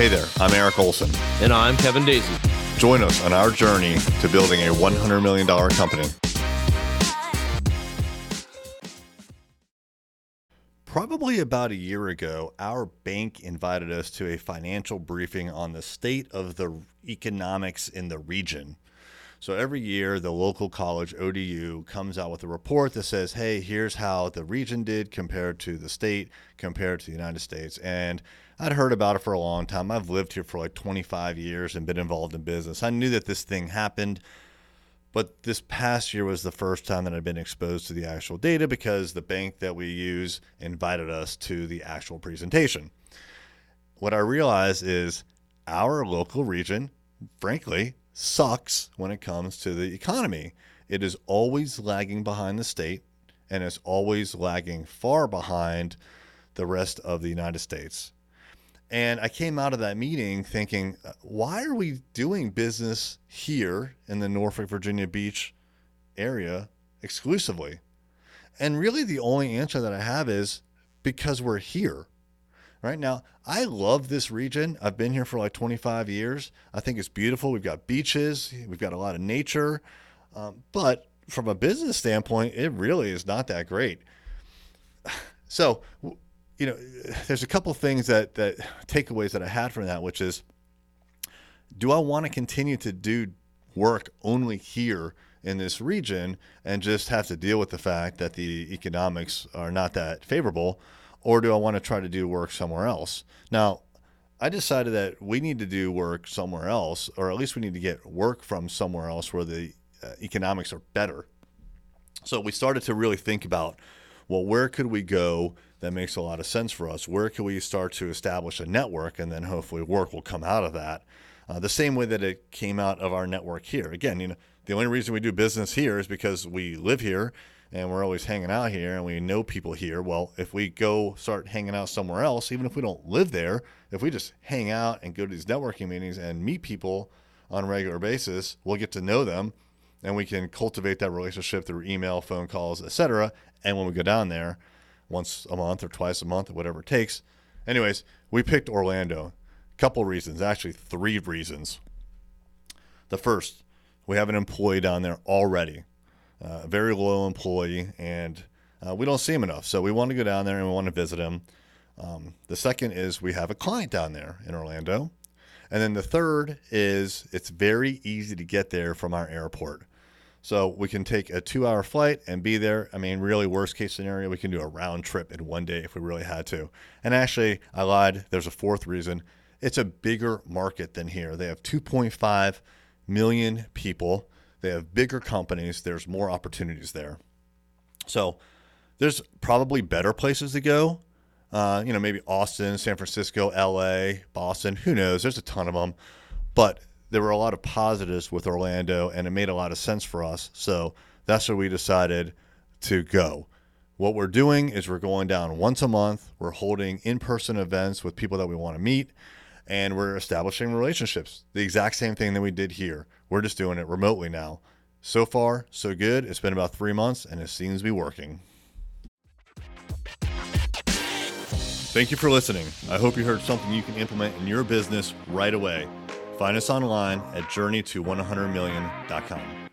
Hey there, I'm Eric Olson. And I'm Kevin Daisy. Join us on our journey to building a $100 million company. Probably about a year ago, our bank invited us to a financial briefing on the state of the economics in the region. So every year, the local college ODU comes out with a report that says, hey, here's how the region did compared to the state, compared to the United States. And I'd heard about it for a long time. I've lived here for like 25 years and been involved in business. I knew that this thing happened. But this past year was the first time that I'd been exposed to the actual data because the bank that we use invited us to the actual presentation. What I realized is our local region, frankly, sucks when it comes to the economy. It is always lagging behind the state and it's always lagging far behind the rest of the United States. And I came out of that meeting thinking, uh, why are we doing business here in the Norfolk, Virginia Beach area exclusively? And really, the only answer that I have is because we're here. Right now, I love this region. I've been here for like 25 years. I think it's beautiful. We've got beaches, we've got a lot of nature. Um, but from a business standpoint, it really is not that great. So, you know, there's a couple things that that takeaways that I had from that, which is, do I want to continue to do work only here in this region and just have to deal with the fact that the economics are not that favorable, or do I want to try to do work somewhere else? Now, I decided that we need to do work somewhere else, or at least we need to get work from somewhere else where the uh, economics are better. So we started to really think about, well, where could we go that makes a lot of sense for us? Where can we start to establish a network, and then hopefully work will come out of that, uh, the same way that it came out of our network here. Again, you know, the only reason we do business here is because we live here and we're always hanging out here and we know people here. Well, if we go start hanging out somewhere else, even if we don't live there, if we just hang out and go to these networking meetings and meet people on a regular basis, we'll get to know them and we can cultivate that relationship through email, phone calls, etc. And when we go down there once a month or twice a month or whatever it takes. Anyways, we picked Orlando. Couple reasons, actually three reasons. The first, we have an employee down there already uh, very loyal employee, and uh, we don't see him enough. So we want to go down there and we want to visit him. Um, the second is we have a client down there in Orlando. And then the third is it's very easy to get there from our airport. So we can take a two hour flight and be there. I mean, really, worst case scenario, we can do a round trip in one day if we really had to. And actually, I lied. There's a fourth reason. It's a bigger market than here. They have 2.5 million people. They have bigger companies. There's more opportunities there. So there's probably better places to go. Uh, you know, maybe Austin, San Francisco, LA, Boston. Who knows? There's a ton of them. But there were a lot of positives with Orlando, and it made a lot of sense for us. So that's where we decided to go. What we're doing is we're going down once a month. We're holding in person events with people that we want to meet, and we're establishing relationships. The exact same thing that we did here. We're just doing it remotely now. So far, so good. It's been about three months and it seems to be working. Thank you for listening. I hope you heard something you can implement in your business right away. Find us online at journeyto100million.com.